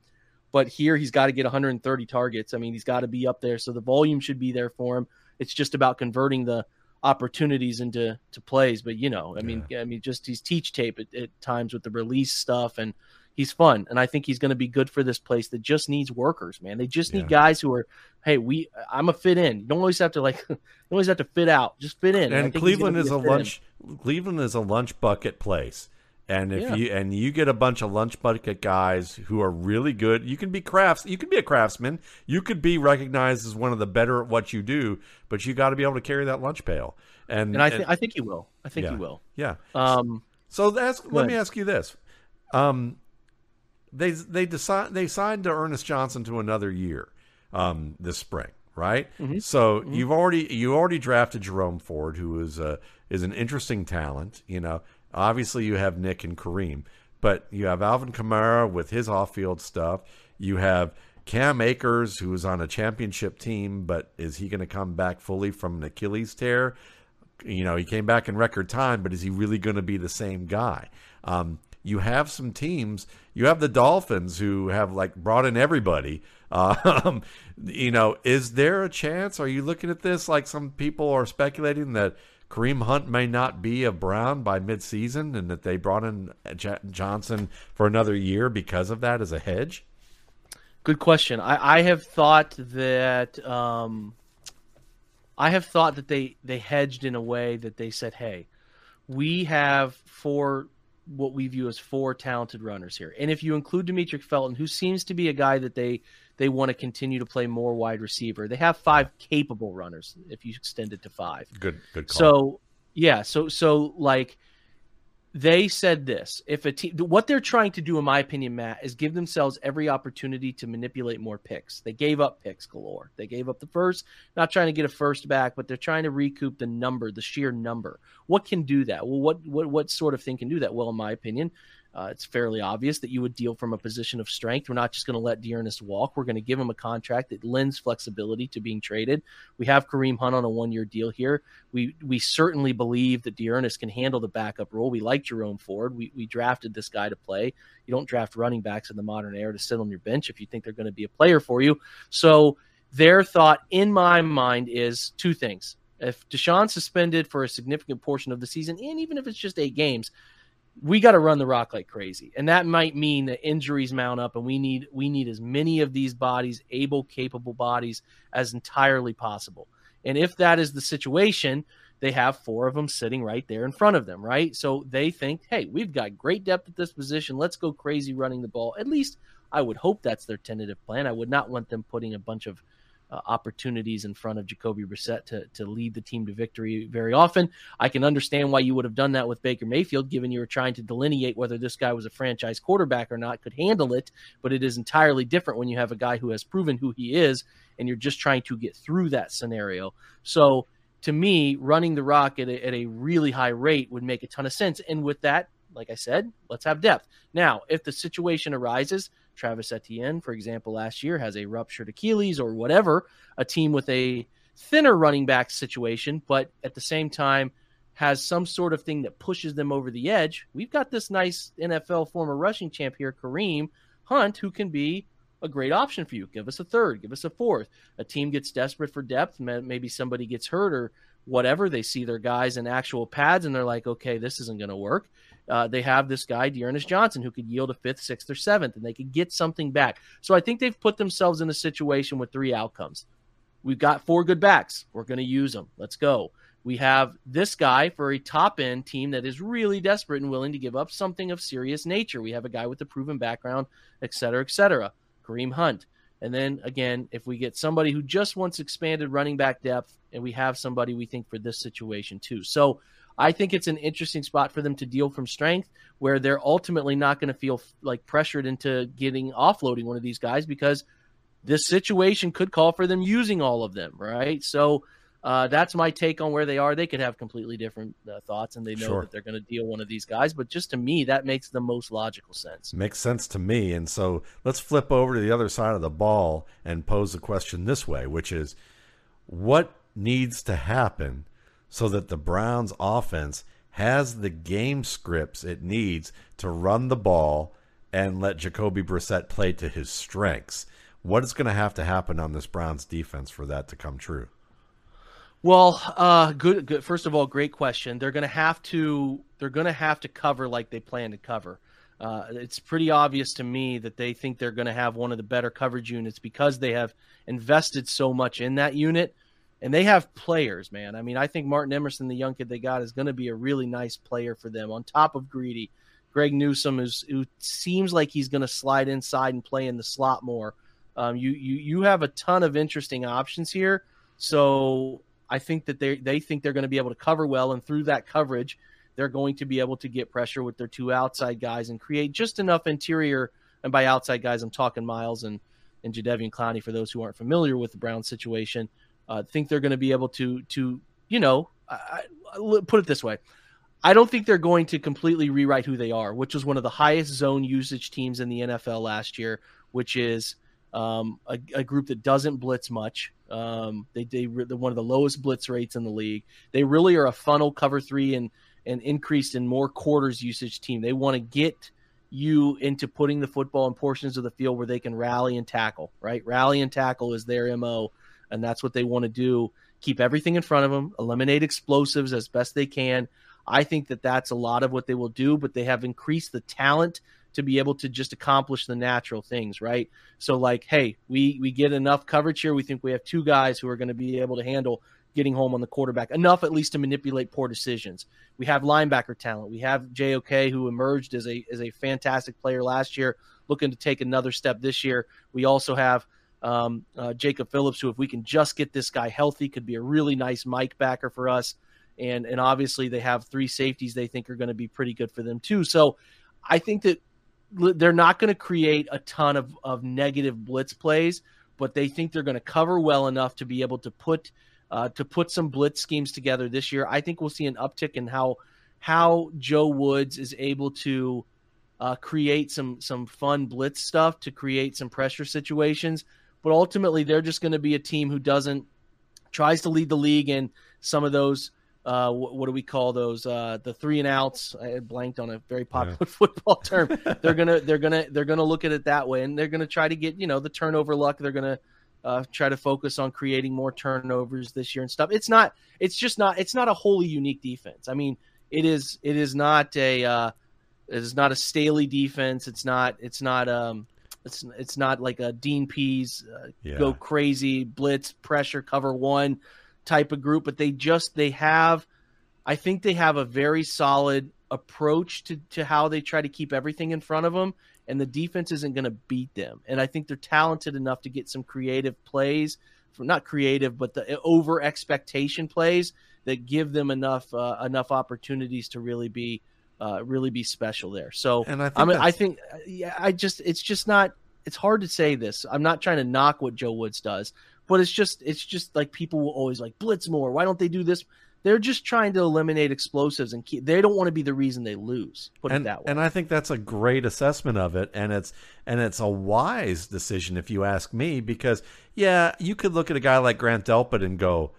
But here, he's got to get 130 targets. I mean, he's got to be up there, so the volume should be there for him. It's just about converting the opportunities into to plays. But you know, I mean, I mean, just he's teach tape at, at times with the release stuff and he's fun, and I think he's going to be good for this place that just needs workers, man. They just need Yeah. guys who are, hey, we, I'm a fit in. You don't always have to like, [laughs] you don't always have to fit out. Just fit in. And Cleveland is be a fit in. lunch. Cleveland is a lunch bucket place, and if Yeah. you and you get a bunch of lunch bucket guys who are really good, you can be crafts. You can be a craftsman. You could be recognized as one of the better at what you do, but you got to be able to carry that lunch pail. And and I think I think he will. I think yeah, he will. Yeah. Um, So ask, let ahead. me ask you this: um, they they decide they signed D'Ernest Johnson to another year um, this spring, right? So you've already you already drafted Jerome Ford, who is a is an interesting talent. You know, obviously you have Nick and Kareem, but you have Alvin Kamara with his off field stuff. You have Cam Akers, who is on a championship team, but is he going to come back fully from an Achilles tear? you know, he came back in record time, but is he really going to be the same guy? Um, you have some teams. You have the Dolphins who have like brought in everybody. [laughs] Um, you know, is there a chance? Are you looking at this like some people are speculating that Kareem Hunt may not be a Brown by midseason, and that they brought in J- Johnson for another year because of that as a hedge? Good question. I, I have thought that um, I have thought that they they hedged in a way that they said, "Hey, we have four what we view as four talented runners here, and if you include Demetric Felton, who seems to be a guy that they they want to continue to play more wide receiver, they have five capable runners. If you extend it to five, Good, good call. so yeah, so so like they said this: if a team, what they're trying to do, in my opinion, Matt, is give themselves every opportunity to manipulate more picks. They gave up picks galore. They gave up the first, not trying to get a first back, but they're trying to recoup the number, the sheer number. What can do that? Well, what what what sort of thing can do that? Well, in my opinion, uh, it's fairly obvious that you would deal from a position of strength. We're not just going to let D'Ernest walk. We're going to give him a contract that lends flexibility to being traded. We have Kareem Hunt on a one-year deal here. We we certainly believe that D'Ernest can handle the backup role. We like Jerome Ford. We we drafted this guy to play. You don't draft running backs in the modern era to sit on your bench if you think they're going to be a player for you. So their thought, in my mind, is two things. If Deshaun's suspended for a significant portion of the season, and even if it's just eight games, we got to run the rock like crazy. And that might mean that injuries mount up and we need we need as many of these bodies able capable bodies as entirely possible. And if that is the situation they have four of them sitting right there in front of them right? So they think hey we've got great depth at this position. Let's go crazy running the ball. At least i would hope that's their tentative plan. I would not want them putting a bunch of uh, opportunities in front of Jacoby Brissett to to lead the team to victory very often. I can understand why you would have done that with Baker Mayfield, given you were trying to delineate whether this guy was a franchise quarterback or not, could handle it. But it is entirely different when you have a guy who has proven who he is, and you're just trying to get through that scenario. So to me, running the rock at a, at a really high rate would make a ton of sense. And with that, like I said, let's have depth. Now, if the situation arises, Travis Etienne, for example, last year has a ruptured Achilles or whatever, a team with a thinner running back situation, but at the same time has some sort of thing that pushes them over the edge. We've got this nice NFL former rushing champ here, Kareem Hunt, who can be a great option for you. Give us a third, give us a fourth. A team gets desperate for depth, maybe somebody gets hurt or whatever. They see their guys in actual pads and they're like, okay, this isn't going to work. Uh, they have this guy, D'Ernest Johnson, who could yield a fifth, sixth, or seventh, and they could get something back. So I think they've put themselves in a situation with three outcomes. We've got four good backs. We're going to use them. Let's go. We have this guy for a top end team that is really desperate and willing to give up something of serious nature. We have a guy with a proven background, et cetera, et cetera. Kareem Hunt. And then again, if we get somebody who just wants expanded running back depth, and we have somebody we think for this situation too. So I think it's an interesting spot for them to deal from strength where they're ultimately not going to feel like pressured into getting offloading one of these guys because this situation could call for them using all of them, right? So uh, that's my take on where they are. They could have completely different uh, thoughts, and they know Sure. that they're going to deal one of these guys. But just to me, that makes the most logical sense. Makes sense to me. And so let's flip over to the other side of the ball and pose the question this way, which is what needs to happen so that the Browns offense has the game scripts it needs to run the ball and let Jacoby Brissett play to his strengths? What is going to have to happen on this Browns defense for that to come true? Well, uh, good, good. First of all, great question. They're going to have to. They're going to have to cover like they plan to cover. Uh, it's pretty obvious to me that they think they're going to have one of the better coverage units because they have invested so much in that unit, and they have players. Man, I mean, I think Martin Emerson, the young kid they got, is going to be a really nice player for them. On top of Greedy, Greg Newsome, is, who seems like he's going to slide inside and play in the slot more. Um, you you you have a ton of interesting options here. So I think that they they think they're going to be able to cover well, and through that coverage, they're going to be able to get pressure with their two outside guys and create just enough interior. And by outside guys, I'm talking Myles and and Jadeveon Clowney. For those who aren't familiar with the Brown situation, uh, think they're going to be able to to you know I, I, put it this way. I don't think they're going to completely rewrite who they are, which was one of the highest zone usage teams in the NFL last year, which is um, a, a, group that doesn't blitz much. Um, they they they're one of the lowest blitz rates in the league. They really are a funnel cover three and and increased in more quarters usage team. They want to get you into putting the football in portions of the field where they can rally and tackle. Right, rally and tackle is their mo, and that's what they want to do. Keep everything in front of them, eliminate explosives as best they can. I think that that's a lot of what they will do, but they have increased the talent to be able to just accomplish the natural things, right? So like, hey, we we get enough coverage here. We think we have two guys who are going to be able to handle getting home on the quarterback enough at least to manipulate poor decisions. We have linebacker talent. We have JOK who emerged as a as a fantastic player last year, looking to take another step this year. We also have um, uh, Jacob Phillips, who if we can just get this guy healthy, could be a really nice Mike backer for us. And and obviously they have three safeties they think are going to be pretty good for them too. So I think that they're not going to create a ton of, of negative blitz plays, but they think they're going to cover well enough to be able to put uh, to put some blitz schemes together this year. I think we'll see an uptick in how how Joe Woods is able to uh, create some some fun blitz stuff to create some pressure situations. But ultimately, they're just going to be a team who doesn't tries to lead the league in some of those uh, what, what, do we call those? Uh, the three and outs. I blanked on a very popular yeah. [laughs] football term. they're gonna they're gonna they're gonna look at it that way, and they're gonna try to get you know the turnover luck. They're gonna uh, try to focus on creating more turnovers this year and stuff. It's not. It's just not. It's not a wholly unique defense. I mean, it is. It is not a. Uh, it is not a Staley defense. It's not. It's not. Um. It's it's not like a Dean Pees uh, yeah. go crazy blitz pressure cover one type of group, but they just they have I think they have a very solid approach to, to how they try to keep everything in front of them and the defense isn't going to beat them. And I think they're talented enough to get some creative plays, from, not creative, but the over expectation plays that give them enough uh, enough opportunities to really be uh, really be special there. So and I think, I, mean, I think yeah, I just it's just not it's hard to say this. I'm not trying to knock what Joe Woods does, but it's just it's just like people will always like blitz more. Why don't they do this? They're just trying to eliminate explosives and keep. They don't want to be the reason they lose. Put and, it that way. And I think that's a great assessment of it, and it's and it's a wise decision if you ask me. Because yeah, you could look at a guy like Grant Delpit and go,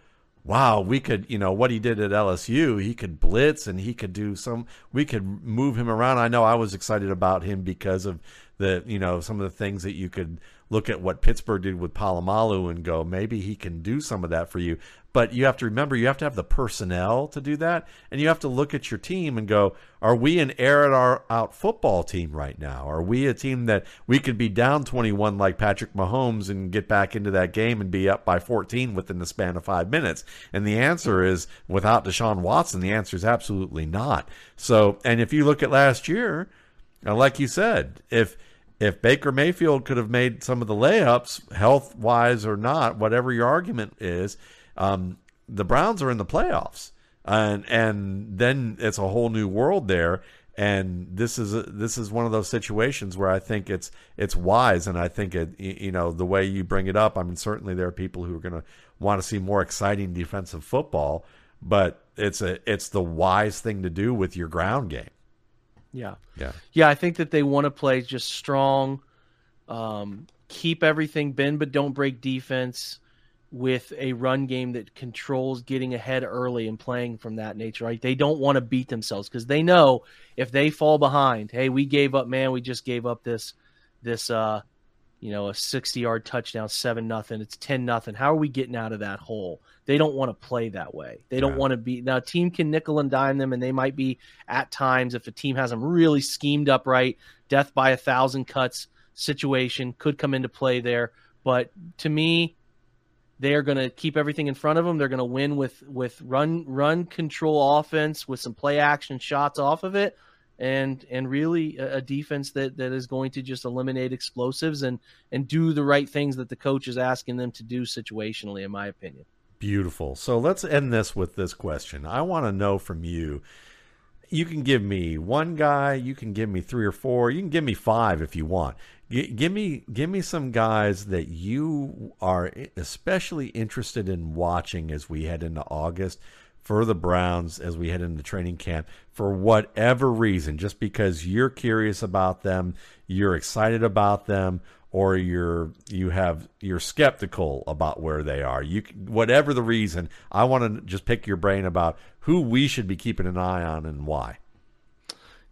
wow, we could, you know, what he did at LSU, he could blitz and he could do some, we could move him around. I know I was excited about him because of the, you know, some of the things that you could look at what Pittsburgh did with Polamalu and go, maybe he can do some of that for you. But you have to remember, you have to have the personnel to do that. And you have to look at your team and go, are we an air at our out football team right now? Are we a team that we could be down 21 like Patrick Mahomes and get back into that game and be up by 14 within the span of five minutes? And the answer is without Deshaun Watson, the answer is absolutely not. So, and if you look at last year, like you said, if if Baker Mayfield could have made some of the layups, health wise or not, whatever your argument is, um, the Browns are in the playoffs, and and then it's a whole new world there. and this is a, this is one of those situations where I think it's it's wise, and I think it you know the way you bring it up. I mean, certainly there are people who are going to want to see more exciting defensive football, but it's a it's the wise thing to do with your ground game. Yeah, yeah, yeah. I think that they want to play just strong, um, keep everything bend but don't break defense with a run game that controls getting ahead early and playing from that nature. Right? They don't want to beat themselves because they know if they fall behind, hey, we gave up, man, we just gave up this this uh you know, a 60 yard touchdown, seven nothing. It's 10 nothing. How are we getting out of that hole? They don't want to play that way. They don't yeah. want to be now. A team can nickel and dime them, and they might be at times if a team has them really schemed up right, death by a thousand cuts situation could come into play there. But to me, they are going to keep everything in front of them. They're going to win with with run run control offense with some play action shots off of it, and and really a, defense that that is going to just eliminate explosives and and do the right things that the coach is asking them to do situationally, in my opinion. Beautiful. So let's end this with this question. I want to know from you. You can give me one guy. You can give me three or four. You can give me five if you want give me give me some guys that you are especially interested in watching as we head into August for the Browns as we head into training camp for whatever reason just because you're curious about them, you're excited about them or you're you have you're skeptical about where they are. You whatever the reason, I want to just pick your brain about who we should be keeping an eye on and why.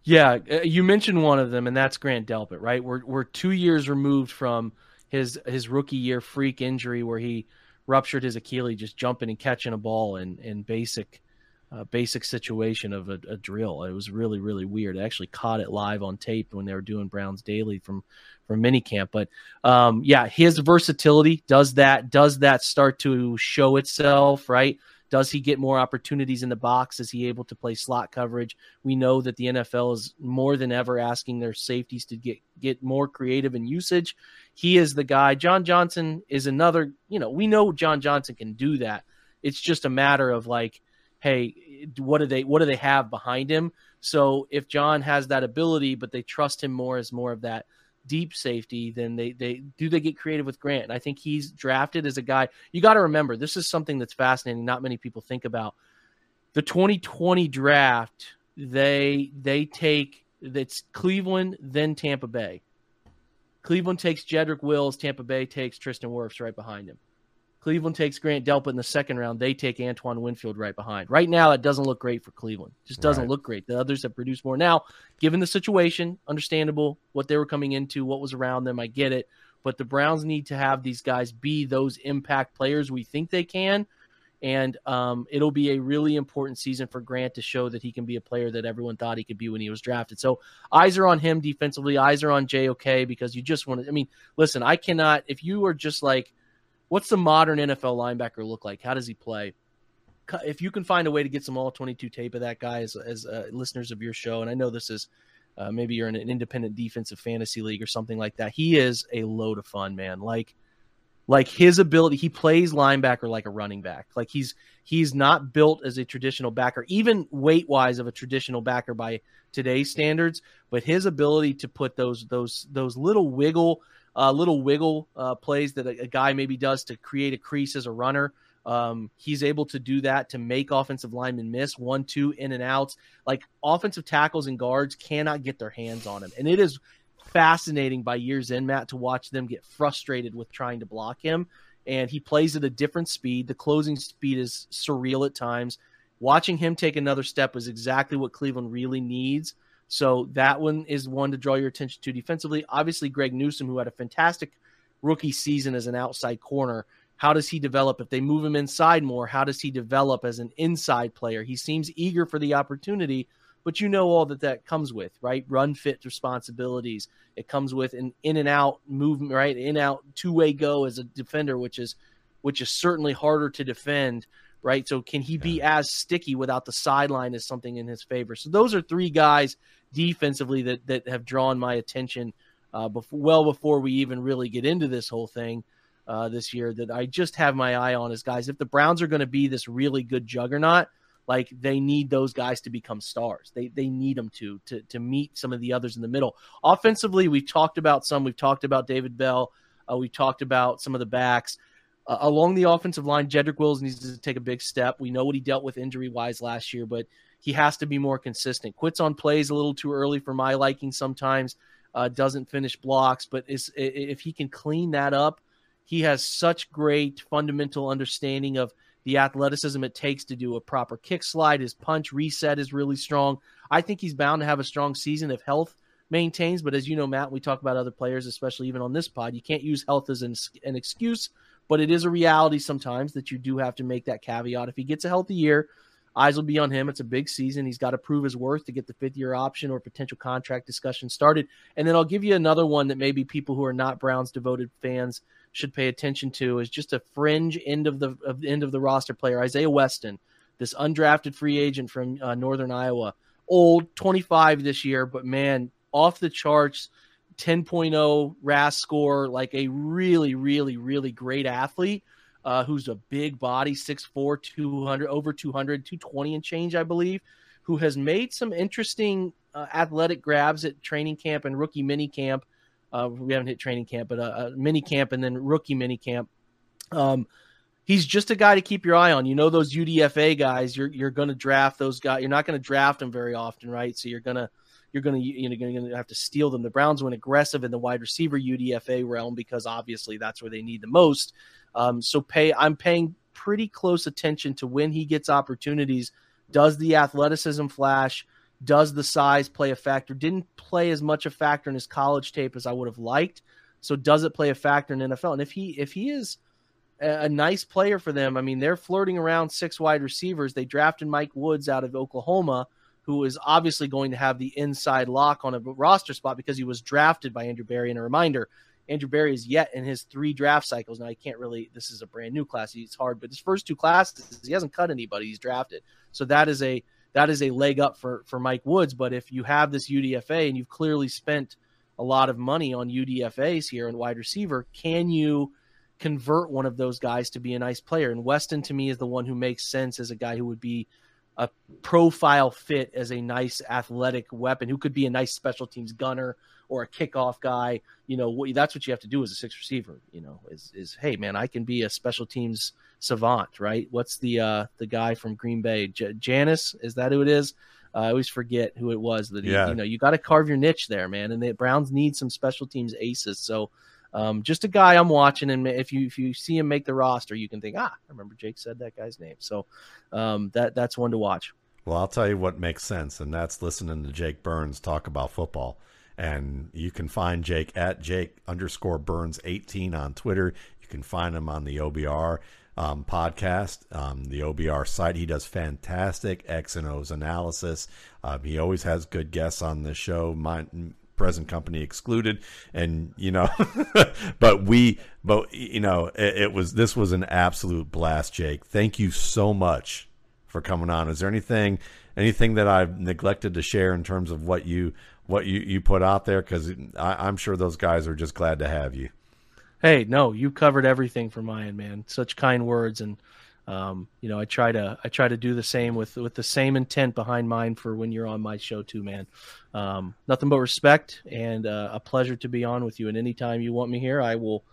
Yeah, uh, you mentioned one of them, and that's Grant Delpit, right? We're we're two years removed from his his rookie year freak injury where he ruptured his Achilles just jumping and catching a ball in in basic uh, basic situation of a, a, drill. It was really really weird. I actually caught it live on tape when they were doing Browns Daily from from minicamp. But um, yeah, his versatility does that does that start to show itself, right? Does he get more opportunities in the box? Is he able to play slot coverage? We know that the NFL is more than ever asking their safeties to get get more creative in usage. He is the guy. John Johnson is another, you know, we know John Johnson can do that. It's just a matter of like, hey, what do they what do they have behind him? So if John has that ability, but they trust him more as more of that deep safety, then they they do they get creative with Grant. And I think he's drafted as a guy. You got to remember, this is something that's fascinating. Not many people think about the 2020 draft. They they take it's Cleveland, then Tampa Bay. Cleveland takes Jedrick Wills. Tampa Bay takes Tristan Wirfs right behind him. Cleveland takes Grant Delpit in the second round. They take Antoine Winfield right behind. Right now, it doesn't look great for Cleveland. Just doesn't right. look great. The others have produced more. Now, given the situation, understandable what they were coming into, what was around them. I get it. But the Browns need to have these guys be those impact players we think they can. And um, it'll be a really important season for Grant to show that he can be a player that everyone thought he could be when he was drafted. So eyes are on him defensively. Eyes are on JOK because you just want to. I mean, listen, I cannot. If you are just like what's the modern NFL linebacker look like? How does he play? If you can find a way to get some all 22 tape of that guy as, as uh, listeners of your show, and I know this is uh, maybe you're in an independent defensive fantasy league or something like that. He is a load of fun, man. Like, like his ability, he plays linebacker like a running back. Like he's he's not built as a traditional backer, even weight wise of a traditional backer by today's standards. But his ability to put those those those little wiggle uh, little wiggle uh, plays that a, a, guy maybe does to create a crease as a runner. Um, he's able to do that to make offensive linemen miss one, two in and outs. Like offensive tackles and guards cannot get their hands on him, and it is fascinating by years in Matt to watch them get frustrated with trying to block him. And he plays at a different speed. The closing speed is surreal at times. Watching him take another step is exactly what Cleveland really needs so that one is one to draw your attention to defensively. Obviously, Greg Newsome, who had a fantastic rookie season as an outside corner. How does he develop if they move him inside more? How does he develop as an inside player? He seems eager for the opportunity, but you know all that that comes with, right? Run fit responsibilities. It comes with an in and out movement, right? In out two way go as a defender, which is which is certainly harder to defend, right? So can he be as sticky without the sideline as something in his favor? So those are three guys defensively that that have drawn my attention uh, before, well before we even really get into this whole thing uh, this year. That I just have my eye on is guys. If the Browns are going to be this really good juggernaut, like they need those guys to become stars. They they need them to to to meet some of the others in the middle. Offensively, we've talked about some. We've talked about David Bell. Uh, we've talked about some of the backs. Uh, along the offensive line, Jedrick Wills needs to take a big step. We know what he dealt with injury wise last year, but he has to be more consistent. Quits on plays a little too early for my liking sometimes. Uh, doesn't finish blocks, but is, if he can clean that up, he has such great fundamental understanding of the athleticism it takes to do a proper kick slide. His punch reset is really strong. I think he's bound to have a strong season if health maintains. But as you know, Matt, we talk about other players, especially even on this pod. You can't use health as an, an excuse, but it is a reality sometimes that you do have to make that caveat. If he gets a healthy year, eyes will be on him. It's a big season. He's got to prove his worth to get the fifth year option or potential contract discussion started. And then I'll give you another one that maybe people who are not Browns devoted fans should pay attention to is just a fringe end of the of the end of the roster player, Isaiah Weston, this undrafted free agent from uh, Northern Iowa, old, 25 this year, but man, off the charts. 10.0 RAS score, like a really, really, really great athlete uh, who's a big body, 6'4, 200, over 200, 220 and change, I believe, who has made some interesting uh, athletic grabs at training camp and rookie mini camp uh, we haven't hit training camp, but a, a mini camp and then rookie mini camp. Um, he's just a guy to keep your eye on. You know those UDFA guys. You're you're going to draft those guys. You're not going to draft them very often, right? So you're gonna you're gonna you know going to have to steal them. The Browns went aggressive in the wide receiver UDFA realm because obviously that's where they need the most. Um, so pay I'm paying pretty close attention to when he gets opportunities. Does the athleticism flash? Does the size play a factor? Didn't play as much a factor in his college tape as I would have liked. So does it play a factor in NFL? And if he if he is a, nice player for them, I mean they're flirting around six wide receivers. They drafted Mike Woods out of Oklahoma, who is obviously going to have the inside lock on a roster spot because he was drafted by Andrew Berry. And a reminder, Andrew Berry is yet in his three draft cycles. Now, he can't really, this is a brand new class. It's hard, but his first two classes, he hasn't cut anybody. He's drafted. So that is a that is a leg up for for Mike Woods. But if you have this UDFA and you've clearly spent a lot of money on UDFAs here and wide receiver, can you convert one of those guys to be a nice player? And Weston to me is the one who makes sense as a guy who would be a profile fit as a nice athletic weapon who could be a nice special teams gunner or a kickoff guy. You know, that's what you have to do as a six receiver. You know, is is hey man, I can be a special teams savant, right? What's the uh the guy from Green Bay? J- Janis is that who it is? Uh, I always forget who it was. That yeah. you know, you got to carve your niche there, man. And the Browns need some special teams aces. So. Um, just a guy I'm watching, and if you if you see him make the roster, you can think, ah, I remember Jake said that guy's name. So um, that that's one to watch. Well, I'll tell you what makes sense, and that's listening to Jake Burns talk about football. And you can find Jake at Jake underscore Burns 18 on Twitter. You can find him on the OBR um, podcast, um, the OBR site. He does fantastic X and O's analysis. Uh, he always has good guests on the show. My present company excluded, and you know, [laughs] but we, but you know, it, it was this was an absolute blast, Jake. Thank you so much for coming on. Is there anything anything that I've neglected to share in terms of what you what you, you put out there? Because I'm sure those guys are just glad to have you. Hey, no, you covered everything for end, man. Such kind words, and um, you know, I try to I try to do the same with with the same intent behind mine for when you're on my show too, man. Um, nothing but respect and uh, a pleasure to be on with you. And anytime you want me here, I will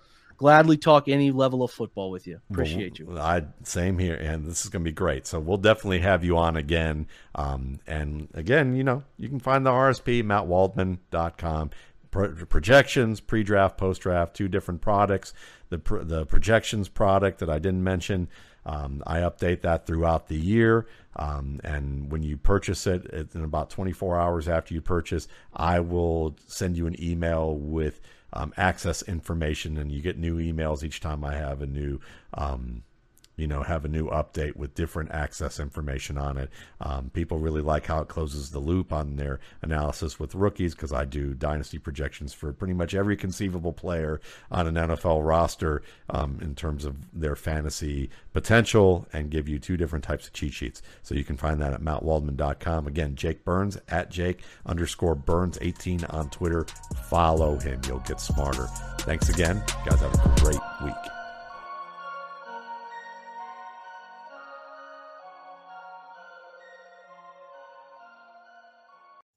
gladly talk any level of football with you. Appreciate you. I same here, and this is going to be great. So we'll definitely have you on again. Um, and again, you know, you can find the RSP mattwaldman.com. Pro- projections, pre-draft, post-draft, two different products. The the projections product that I didn't mention, um, I update that throughout the year. Um, and when you purchase it, in about 24 hours after you purchase, I will send you an email with um, access information, and you get new emails each time I have a new um, you know, have a new update with different access information on it. Um, people really like how it closes the loop on their analysis with rookies because I do dynasty projections for pretty much every conceivable player on an NFL roster um, in terms of their fantasy potential and give you two different types of cheat sheets. So you can find that at mattwaldman.com. Again, Jake Burns at Jake underscore Burns 18 on Twitter. Follow him. You'll get smarter. Thanks again. Guys have a great week.